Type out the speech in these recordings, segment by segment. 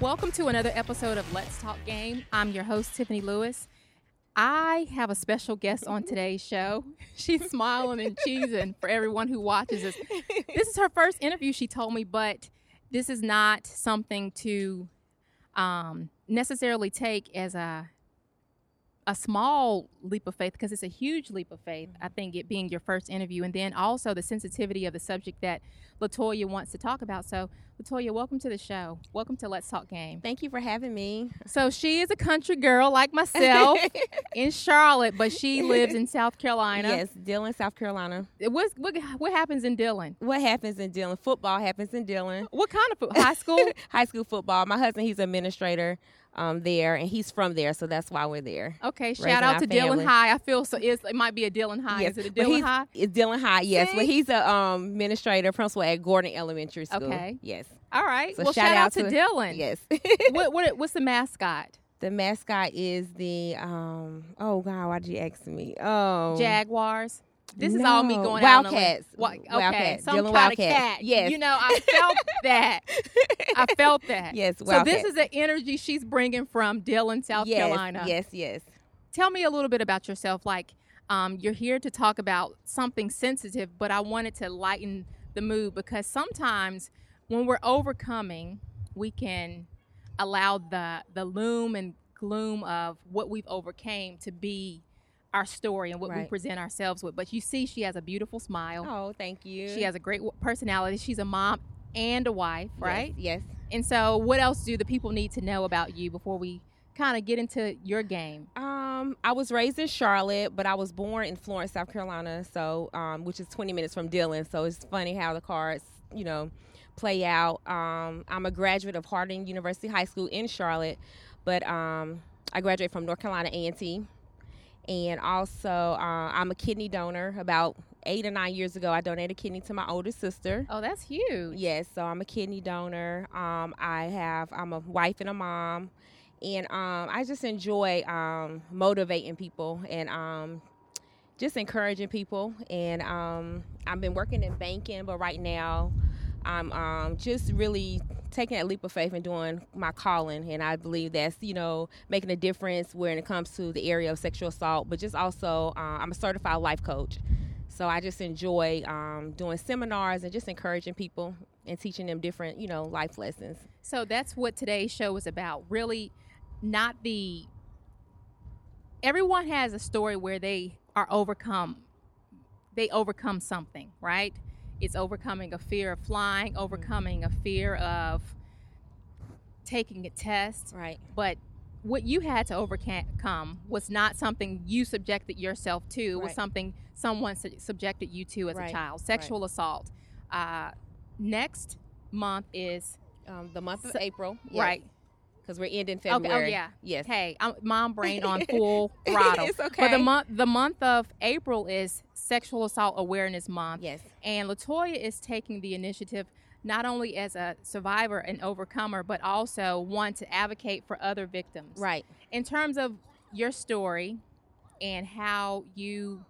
Welcome to another episode of Let's Talk Game. I'm your host, Tiffany Lewis. I have a special guest on today's show. She's smiling and cheesing for everyone who watches this. This is her first interview, she told me, but this is not something to um, necessarily take as a a small leap of faith because it's a huge leap of faith. I think it being your first interview, and then also the sensitivity of the subject that Latoya wants to talk about. So, Latoya, welcome to the show. Welcome to Let's Talk Game. Thank you for having me. So she is a country girl like myself in Charlotte, but she lives in South Carolina. Yes, Dillon, South Carolina. What what what happens in Dillon? What happens in Dillon? Football happens in Dillon. What kind of football? High school? High school football. My husband, he's an administrator um, there, and he's from there, so that's why we're there. Okay, shout out to family. High. I feel so. It's, it might be a Dillon High. Yes, Is it a Dillon High? It's Dillon High, yes. See? But he's a um, administrator, principal at Gordon Elementary School. Okay. Yes. All right. So well, shout shout, out, out to, Dillon. Yes. what, what what's the mascot? the mascot is the um. Oh God, why'd you ask me? Oh, Jaguars. This is all me No. going out on a. Wildcats. Okay, Wildcats. some Dillon kind of cat. Yes. You know, I felt that. I felt that. Yes, So this is the energy she's bringing from Dillon, South yes, Carolina. Yes, yes. Tell me a little bit about yourself. Like, um, you're here to talk about something sensitive, but I wanted to lighten the mood because sometimes when we're overcoming, we can allow the the loom and gloom of what we've overcame to be our story and what we present ourselves with. But you see, she has a beautiful smile. Oh, thank you. She has a great personality. She's a mom and a wife, Yes, right? Yes. And so, what else do the people need to know about you before we kind of get into your game? Um, I was raised in Charlotte, but I was born in Florence, South Carolina, so um, which is 20 minutes from Dillon. So it's funny how the cards, you know, play out. Um, I'm a graduate of Harding University High School in Charlotte, but um, I graduated from North Carolina A&T, and also uh, I'm a kidney donor. About eight or nine years ago, I donated a kidney to my older sister. Oh, that's huge. Yes, so I'm a kidney donor. Um, I have I'm a wife and a mom, and um, I just enjoy um, motivating people and um, just encouraging people. And um, I've been working in banking, but right now I'm um, just really taking that leap of faith and doing my calling. And I believe that's you know making a difference when it comes to the area of sexual assault, but just also uh, I'm a certified life coach. So I just enjoy um, doing seminars and just encouraging people and teaching them different, you know, life lessons. So that's what today's show is about. Really, not the. Everyone has a story where they are overcome. They overcome something, right? It's overcoming a fear of flying, overcoming a fear of taking a test. Right. But what you had to overcome was not something you subjected yourself to. It was something someone su- subjected you to as Right. a child. Sexual assault. Uh, next month is Um, the month of So- April. right. Because we're ending Okay. February. Oh yeah. Yes. Hey, I'm mom brain on full throttle. it's okay. But the month the month of April is Sexual Assault Awareness Month, Yes. and Latoya is taking the initiative not only as a survivor and overcomer, but also one to advocate for other victims. Right. In terms of your story and how you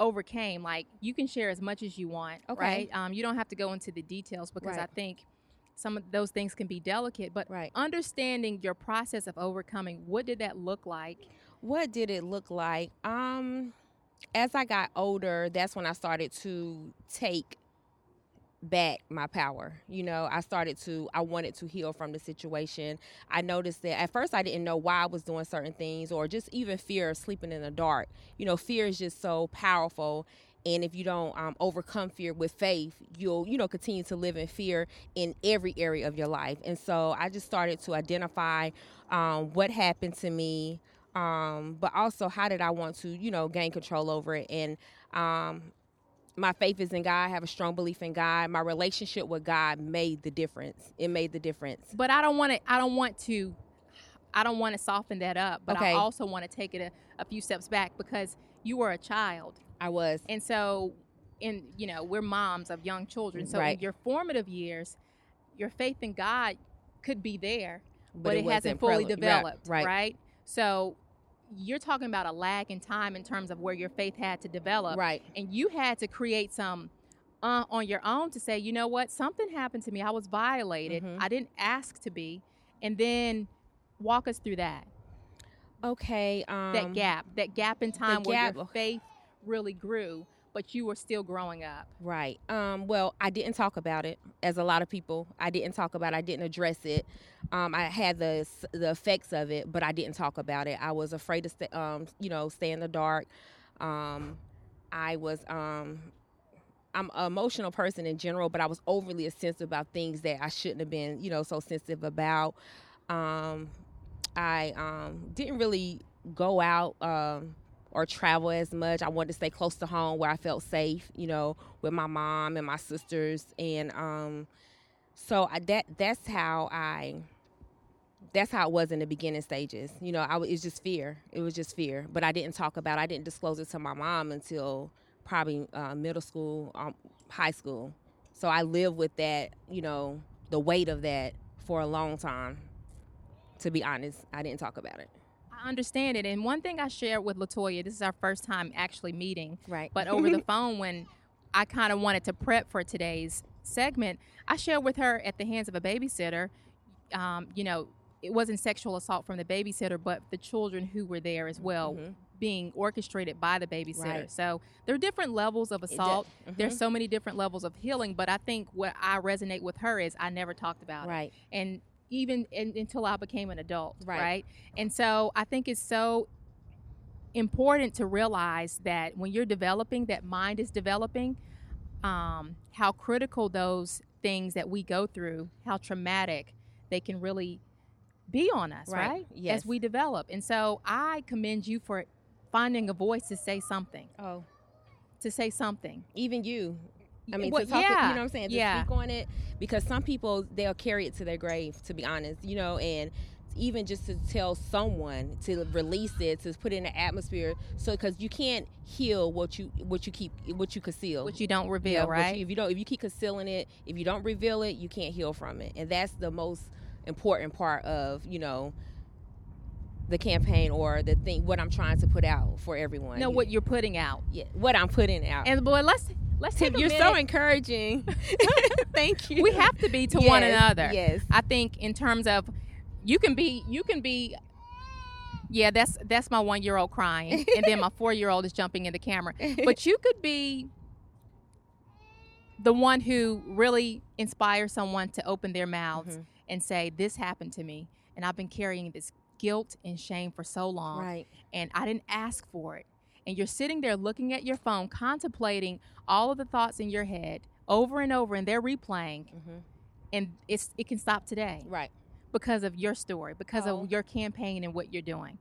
overcame, like you can share as much as you want, Okay. right? Um, you don't have to go into the details because I think some of those things can be delicate. But Right. understanding your process of overcoming, what did that look like? What did it look like? Um, as I got older, that's when I started to take back my power. You know, I started to I wanted to heal from the situation. I noticed that at first I didn't know why I was doing certain things or just even fear of sleeping in the dark. You know, fear is just so powerful and if you don't um, overcome fear with faith, you'll you know continue to live in fear in every area of your life. And so I just started to identify um, what happened to me, um, but also how did I want to you know gain control over it. And um, my faith is in God. I have a strong belief in God. My relationship with God made the difference. It made the difference. But I don't want to. I don't want to. I don't want to soften that up. But I also want to take it a, a few steps back because you were a child, I was and so in you know we're moms of young children. So Right. in your formative years, your faith in God could be there, but, it, wasn't hasn't fully developed, Right. right? So you're talking about a lag in time in terms of where your faith had to develop, Right. and you had to create some uh, on your own to say, you know what, something happened to me. I was violated. Mhm. I didn't ask to be, and then walk us through that Okay. Um, that gap, that gap in time where gap, your faith really grew, but you were still growing up. Right. Um, well, I didn't talk about it, as a lot of people. I didn't talk about it. I didn't address it. Um, I had the the effects of it, but I didn't talk about it. I was afraid to stay, um, you know, stay in the dark. Um, I was um, I'm an emotional person in general, but I was overly sensitive about things that I shouldn't have been, you know, so sensitive about. Um, I um, didn't really go out um, or travel as much. I wanted to stay close to home where I felt safe, you know, with my mom and my sisters, and um, so I, that that's how I. That's how it was in the beginning stages. You know, I w- it's just fear. It was just fear, but I didn't talk about. It. I didn't disclose it to my mom until probably uh, middle school, um, high school. So I lived with that. You know, the weight of that for a long time. To be honest, I didn't talk about it. I understand it. And one thing I shared with Latoya, this is our first time actually meeting, Right. but over the phone when I kind of wanted to prep for today's segment, I shared with her at the hands of a babysitter, um, you know, it wasn't sexual assault from the babysitter, but the children who were there as well Mhm. being orchestrated by the babysitter. Right. So there are different levels of It assault. Mhm. There's so many different levels of healing, but I think what I resonate with her is I never talked about it right. and even in, until I became an adult, Right. right. And so I think it's so important to realize that when you're developing, that mind is developing, um, how critical those things that we go through, how traumatic they can really be on us, Right. right? Yes. As we develop. And so I commend you for finding a voice to say something, Oh, to say something. even you. I mean, Well, to talk, it- yeah, you know what I'm saying? To yeah. speak on it because some people they'll carry it to their grave. To be honest, you know, and even just to tell someone to release it, to put it in the atmosphere, so because you can't heal what you what you keep what you conceal. what you don't reveal, Yeah, what right? you- if you don't, if you keep concealing it, if you don't reveal it, you can't heal from it, and that's the most important part of you know the campaign or the thing what I'm trying to put out for everyone. know what you're putting out. yeah, what I'm putting out. And boy, let's let's Tip, you're minute. so encouraging. Thank you. we have to be to one another. Yes. I think in terms of you can be you can be yeah, that's that's my one year old crying. and then my four year old is jumping in the camera. But you could be the one who really inspires someone to open their mouths Mhm. and say, This happened to me and I've been carrying this guilt and shame for so long Right. and I didn't ask for it. And you're sitting there looking at your phone, contemplating all of the thoughts in your head over and over, and they're replaying. mm-hmm. And it's it can stop today Right. because of your story, because Oh. of your campaign and what you're doing.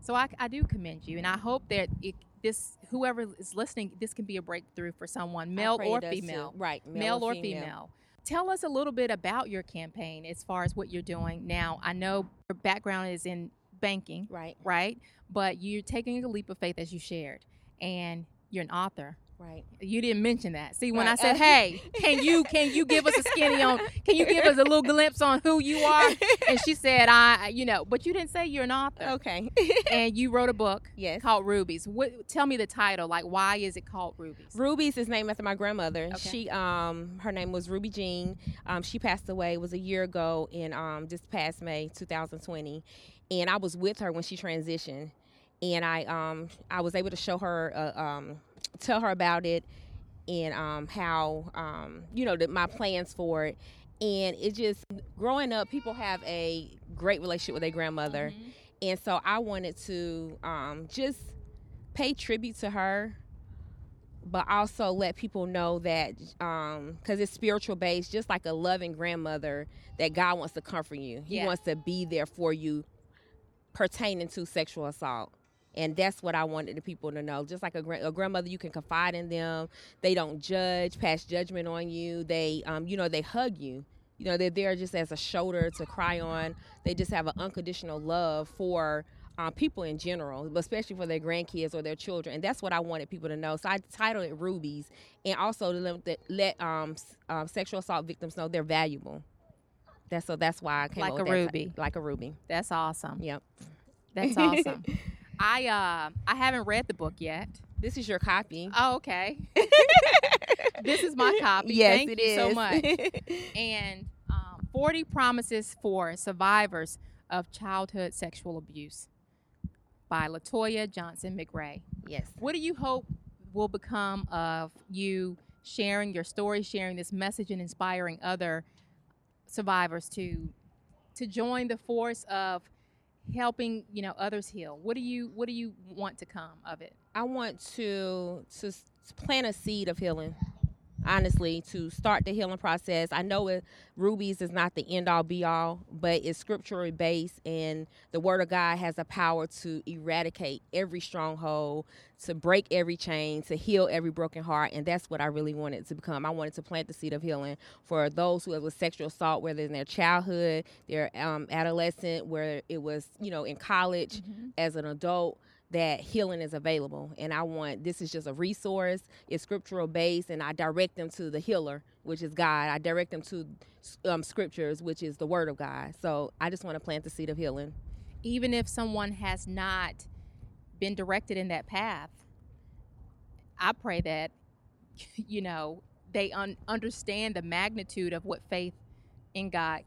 So I, I do commend you, and I hope that it, this whoever is listening, this can be a breakthrough for someone, male or does too. female, Right. male, or female. Tell us a little bit about your campaign as far as what you're doing now. I know your background is in banking, Right. right? But you're taking a leap of faith as you shared, and you're an author. Right. You didn't mention that. See, when I said, "Hey, can you can you give us a skinny on? Can you give us a little glimpse on who you are?" And she said, "I, you know," but you didn't say you're an author, Okay. and you wrote a book yes. called Rubies. What? Tell me the title. Like, why is it called Rubies? Ruby's is named after my grandmother. Okay. She um her name was Ruby Jean. Um she passed away it was a year ago in um this past May 2020, and I was with her when she transitioned, and I um I was able to show her uh, um tell her about it and um how um you know that my plans for it. And it just growing up, people have a great relationship with their grandmother. Mhm. And so I wanted to um, just pay tribute to her, but also let people know that because it's spiritual based, just like a loving grandmother, that God wants to comfort you. He Yeah. wants to be there for you pertaining to sexual assault. And that's what I wanted the people to know. Just like a, a grandmother, you can confide in them. They don't judge, pass judgment on you. They, um, you know, they hug you. You know, they're there just as a shoulder to cry on. They just have an unconditional love for um, people in general, but especially for their grandkids or their children. And that's what I wanted people to know. So I titled it Rubies, and also to let, let um, um, sexual assault victims know they're valuable. That's so. That's why I came Like a with that ti- ruby. like a ruby. That's awesome. Yep. That's awesome. I uh I haven't read the book yet. This is your copy. Oh, okay. this is my copy. Yes, Thank it you so much. and um, 40 promises for survivors of childhood sexual abuse by Latoya Johnson McRae. yes. What do you hope will become of you sharing your story, sharing this message, and inspiring other survivors to to join the force of helping you know others heal? What do you What do you want to come of it? I want to to plant a seed of healing. Honestly, to start the healing process. I know it, rubies is not the end all be all, but it's scripturally based, and the Word of God has the power to eradicate every stronghold, to break every chain, to heal every broken heart, and that's what I really wanted to become. I wanted to plant the seed of healing for those who have with sexual assault, whether in their childhood, their um, adolescent, where it was, you know, in college, as an adult that healing is available. And i want this is just a resource. It's scriptural based and i direct them to the healer which is god. I direct them to um, scriptures which is the word of god. So i just want to plant the seed of healing. Even if someone has not been directed in that path, I pray that you know they un- understand the magnitude of what faith in God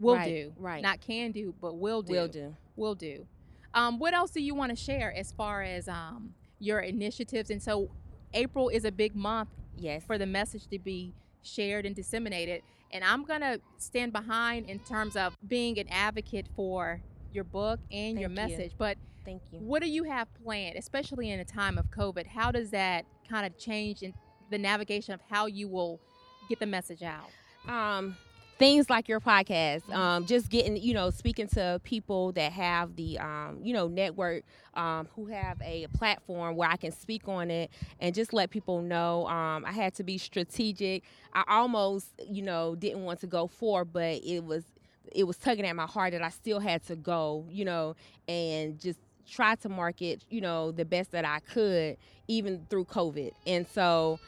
will Right, do, right. Not can do, but will do. will do. Will do. Um, what else do you want to share as far as um, your initiatives? And so, April is a big month yes for the message to be shared and disseminated. And I'm going to stand behind in terms of being an advocate for your book and your Thank you. message. But thank you what do you have planned, especially in a time of COVID? How does that kind of change in the navigation of how you will get the message out? um things like your podcast um just getting you know speaking to people that have the um you know network um who have a platform where i can speak on it and just let people know um i had to be strategic. I almost you know didn't want to go for but it was it was tugging at my heart that i still had to go you know and just try to market you know the best that i could even through covid. And so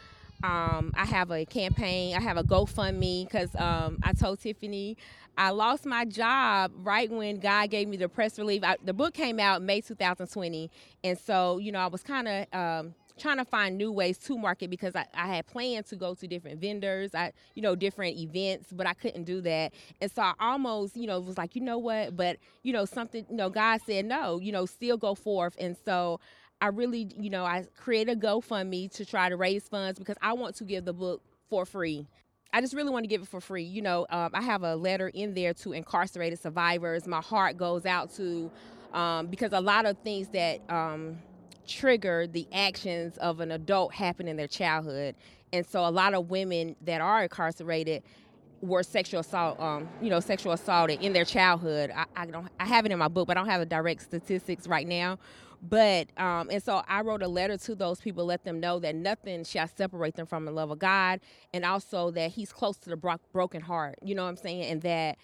um, I have a campaign. I have a GoFundMe because um, I told Tiffany I lost my job right when God gave me the press release. I, the book came out May 2020, and so you know I was kind of um, trying to find new ways to market because I, I had planned to go to different vendors, I you know different events, but I couldn't do that, and so I almost you know was like you know what, but you know something you know God said no, you know still go forth, and so. I really, you know, I create a GoFundMe to try to raise funds because I want to give the book for free. I just really want to give it for free. You know, um, I have a letter in there to incarcerated survivors. My heart goes out to um, because a lot of things that um, trigger the actions of an adult happen in their childhood, and so a lot of women that are incarcerated were sexual assault, um, you know, sexual assaulted in their childhood. I, I don't, I have it in my book, but I don't have the direct statistics right now. But um, and so I wrote a letter to those people, let them know that nothing shall separate them from the love of God, and also that He's close to the bro- broken heart. You know what I'm saying? And that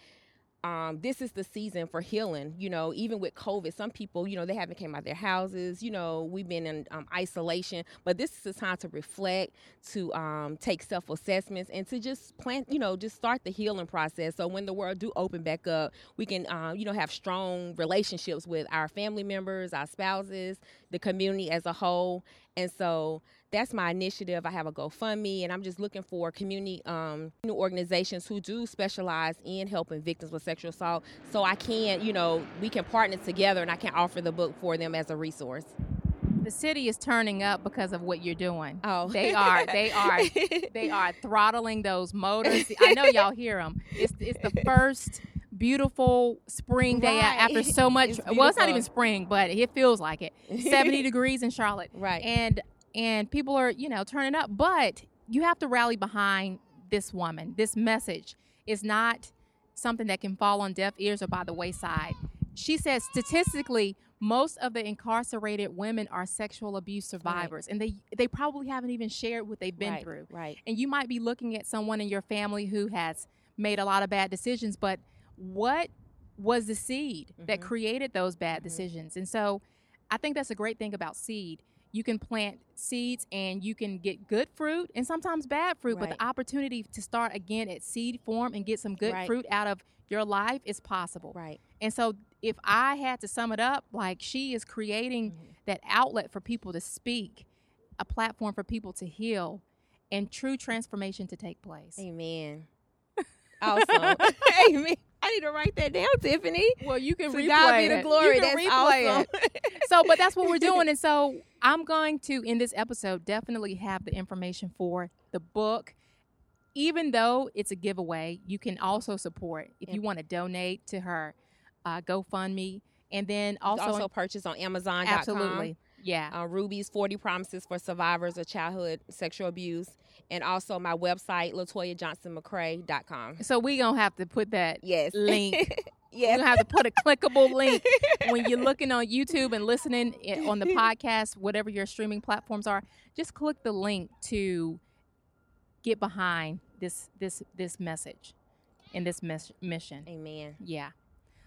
um, this is the season for healing. You know, even with COVID, some people, you know, they haven't came out of their houses. You know, we've been in um, isolation, but this is the time to reflect, to um, take self assessments, and to just plant, you know, just start the healing process. So when the world do open back up, we can, uh, you know, have strong relationships with our family members, our spouses, the community as a whole, and so that's my initiative. I have a GoFundMe, and I'm just looking for community um, new organizations who do specialize in helping victims with sexual assault. So I can, you know, we can partner together, and I can offer the book for them as a resource. The city is turning up because of what you're doing. Oh, They are. They are. they are throttling those motors. I know y'all hear them. It's it's the first beautiful spring day Right. after so much. It's well, it's not even spring, but it feels like it. Seventy degrees in Charlotte, Right. and and people are you know turning up. But you have to rally behind this woman. This message is not something that can fall on deaf ears or by the wayside. She says statistically, most of the incarcerated women are sexual abuse survivors, and they they probably haven't even shared what they've been right, through. Right. And you might be looking at someone in your family who has made a lot of bad decisions, but what was the seed that Mhm. created those bad Mhm. decisions? And so I think that's a great thing about seed. You can plant seeds and you can get good fruit and sometimes bad fruit, but the opportunity to start again at seed form and get some good Right. fruit out of your life is possible. Right. And so if I had to sum it up, like she is creating Mhm. that outlet for people to speak, a platform for people to heal. and true transformation to take place. Amen. Awesome. Amen. I need to write that down, Tiffany. Well, you can To replay God be the glory. You can That's replay awesome. it. So, but that's what we're doing, and so I'm going to in this episode definitely have the information for the book. Even though it's a giveaway, you can also support if you want to donate to her uh, GoFundMe, and then also, also, also purchase on Amazon. absolutely, yeah. Uh, Rubies 40 Promises for Survivors of Childhood Sexual Abuse. And also my website, LatoyaJohnsonMcCrae.com. So we gonna have to put that Yes. link. We're yes. gonna have to put a clickable link when you're looking on YouTube and listening on the podcast, whatever your streaming platforms are. Just click the link to get behind this this this message and this mes- mission. Amen. Yeah,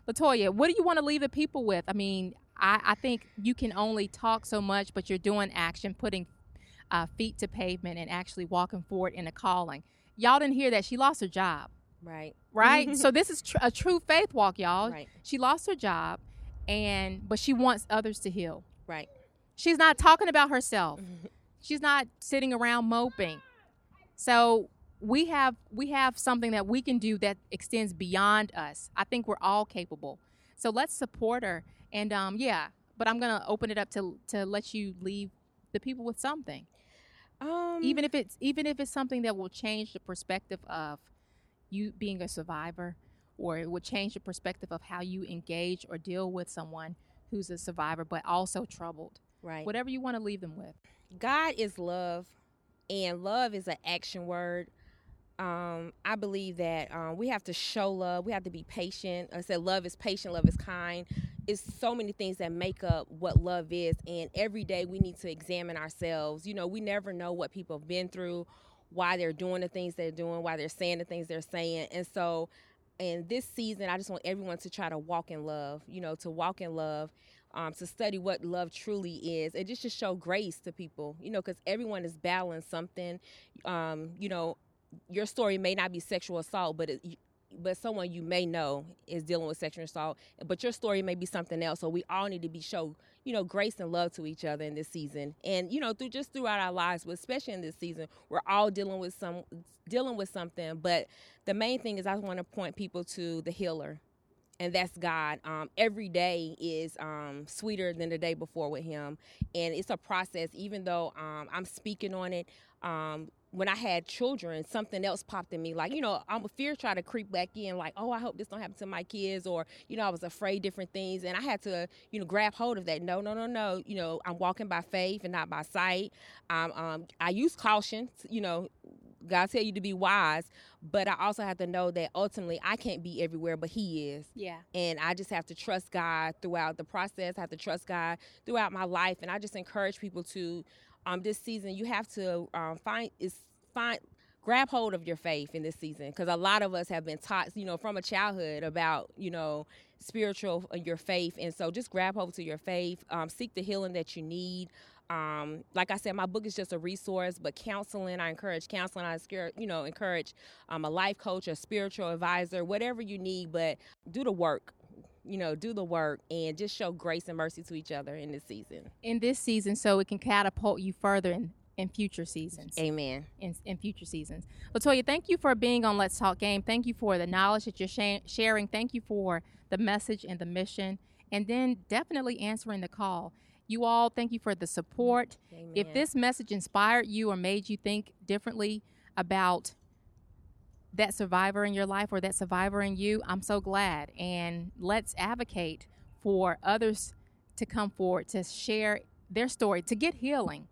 Latoya, what do you want to leave the people with? I mean, I, I think you can only talk so much, but you're doing action, putting uh, feet to pavement, and actually walking forward in a calling. Y'all didn't hear that she lost her job Right. right? so this is tr- a true faith walk, y'all. Right. She lost her job, and but she wants others to heal. Right. She's not talking about herself. She's not sitting around moping. So we have we have something that we can do that extends beyond us. I think we're all capable. So let's support her. And um, yeah, but I'm gonna open it up to to let you leave the people with something, Um, even if it's even if it's something that will change the perspective of you being a survivor, or it would change the perspective of how you engage or deal with someone who's a survivor but also troubled. right. Whatever you want to leave them with. God is love, and love is an action word. Um, I believe that um, we have to show love. We have to be patient. I said love is patient, love is kind. It's so many things that make up what love is, and every day we need to examine ourselves. You know, we never know what people have been through, why they're doing the things they're doing, why they're saying the things they're saying, and so. In this season, I just want everyone to try to walk in love. You know, to walk in love um, to study what love truly is and just to show grace to people you know because everyone is battling something um, you know your story may not be sexual assault but it, but someone you may know is dealing with sexual assault but your story may be something else so we all need to be show you know grace and love to each other in this season and you know through just throughout our lives but especially in this season we're all dealing with some dealing with something but the main thing is i want to point people to the healer and that's God. Um, every day is um, sweeter than the day before with Him, and it's a process. Even though um, I'm speaking on it, um, when I had children, something else popped in me. Like you know, I'm a fear try to creep back in. Like, oh, I hope this don't happen to my kids, or you know, I was afraid different things, and I had to you know grab hold of that. No, no, no, no. You know, I'm walking by faith and not by sight. Um, um, I use caution. You know, God tell you to be wise, but I also have to know that ultimately I can't be everywhere, but He is Yeah. and I just have to trust God throughout the process. I have to trust God throughout my life, and I just encourage people to, um, this season you have to um, find is find grab hold of your faith in this season because a lot of us have been taught, you know, from a childhood about you know spiritual uh, your faith, and so just grab hold to your faith. Um, seek the healing that you need. Um, like I said, my book is just a resource, but counseling, I encourage counseling. I you know, encourage um, a life coach, a spiritual advisor, whatever you need, but do the work. You know, do the work and just show grace and mercy to each other in this season. In this season, so it can catapult you further in, in future seasons. Amen. in, in future seasons. Latoya, thank you for being on Let's Talk Game. Thank you for the knowledge that you're sha- sharing. Thank you for the message and the mission, and then definitely answering the call. You all, thank you for the support. Amen. If this message inspired you or made you think differently about that survivor in your life or that survivor in you, I'm so glad. And let's advocate for others to come forward to share their story, to get healing.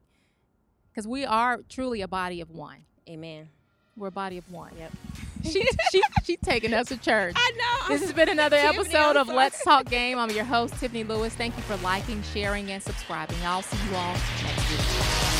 Because we are truly a body of one. Amen. We're a body of one. Yep. She she she taking us to church. I know. This has been another episode of. Let's Talk Game. I'm your host, Tiffany Lewis. Thank you for liking, sharing, and subscribing. I'll see you all next week.